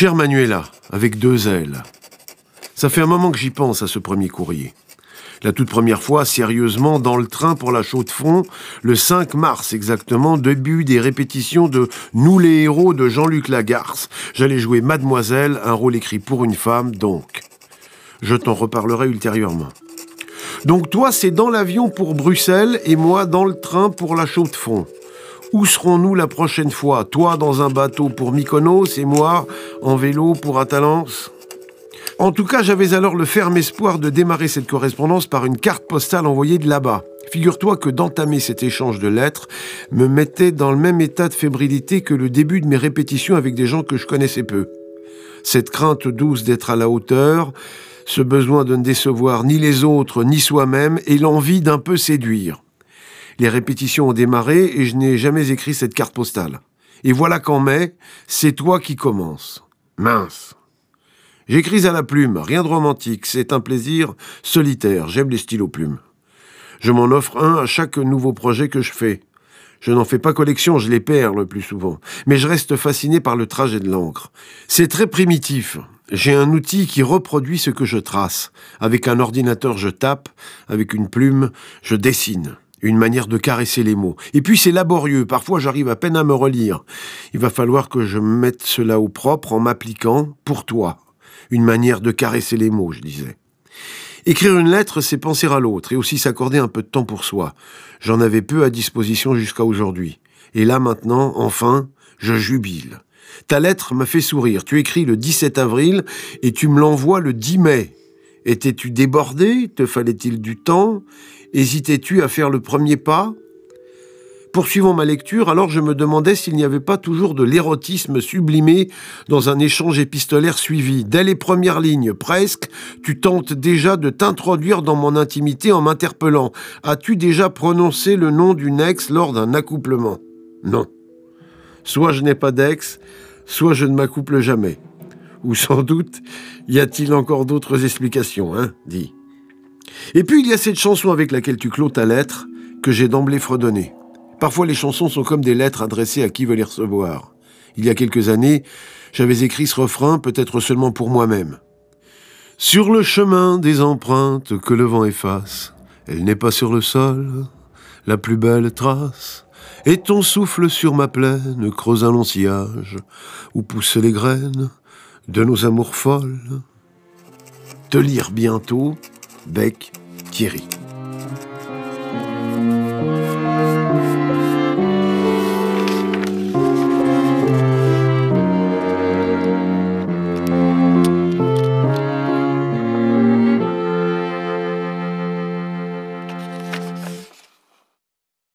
Chère Manuela, avec deux ailes. Ça fait un moment que j'y pense à ce premier courrier. La toute première fois, sérieusement, dans le train pour la chaux de fond, le 5 mars exactement, début des répétitions de Nous les héros de Jean-Luc Lagarce. J'allais jouer Mademoiselle, un rôle écrit pour une femme, donc. Je t'en reparlerai ultérieurement. Donc toi, c'est dans l'avion pour Bruxelles et moi dans le train pour la chaux de fond. Où serons-nous la prochaine fois? Toi dans un bateau pour Mykonos et moi en vélo pour Atalance? En tout cas, j'avais alors le ferme espoir de démarrer cette correspondance par une carte postale envoyée de là-bas. Figure-toi que d'entamer cet échange de lettres me mettait dans le même état de fébrilité que le début de mes répétitions avec des gens que je connaissais peu. Cette crainte douce d'être à la hauteur, ce besoin de ne décevoir ni les autres ni soi-même et l'envie d'un peu séduire. Les répétitions ont démarré et je n'ai jamais écrit cette carte postale. Et voilà qu'en mai, c'est toi qui commences. Mince. J'écris à la plume, rien de romantique, c'est un plaisir solitaire, j'aime les stylos plumes. Je m'en offre un à chaque nouveau projet que je fais. Je n'en fais pas collection, je les perds le plus souvent. Mais je reste fasciné par le trajet de l'encre. C'est très primitif. J'ai un outil qui reproduit ce que je trace. Avec un ordinateur, je tape. Avec une plume, je dessine. Une manière de caresser les mots. Et puis c'est laborieux. Parfois, j'arrive à peine à me relire. Il va falloir que je mette cela au propre en m'appliquant pour toi. Une manière de caresser les mots, je disais. Écrire une lettre, c'est penser à l'autre et aussi s'accorder un peu de temps pour soi. J'en avais peu à disposition jusqu'à aujourd'hui. Et là maintenant, enfin, je jubile. Ta lettre m'a fait sourire. Tu écris le 17 avril et tu me l'envoies le 10 mai. Étais-tu débordé? Te fallait-il du temps? Hésitais-tu à faire le premier pas? Poursuivant ma lecture, alors je me demandais s'il n'y avait pas toujours de l'érotisme sublimé dans un échange épistolaire suivi. Dès les premières lignes, presque, tu tentes déjà de t'introduire dans mon intimité en m'interpellant. As-tu déjà prononcé le nom d'une ex lors d'un accouplement? Non. Soit je n'ai pas d'ex, soit je ne m'accouple jamais. Ou sans doute, y a-t-il encore d'autres explications, hein dit. Et puis il y a cette chanson avec laquelle tu clôt ta lettre que j'ai d'emblée fredonnée. Parfois, les chansons sont comme des lettres adressées à qui veut les recevoir. Il y a quelques années, j'avais écrit ce refrain, peut-être seulement pour moi-même. Sur le chemin des empreintes que le vent efface, elle n'est pas sur le sol, la plus belle trace. Et ton souffle sur ma plaine creuse un long sillage où poussent les graines de nos amours folles. Te lire bientôt, Bec Thierry.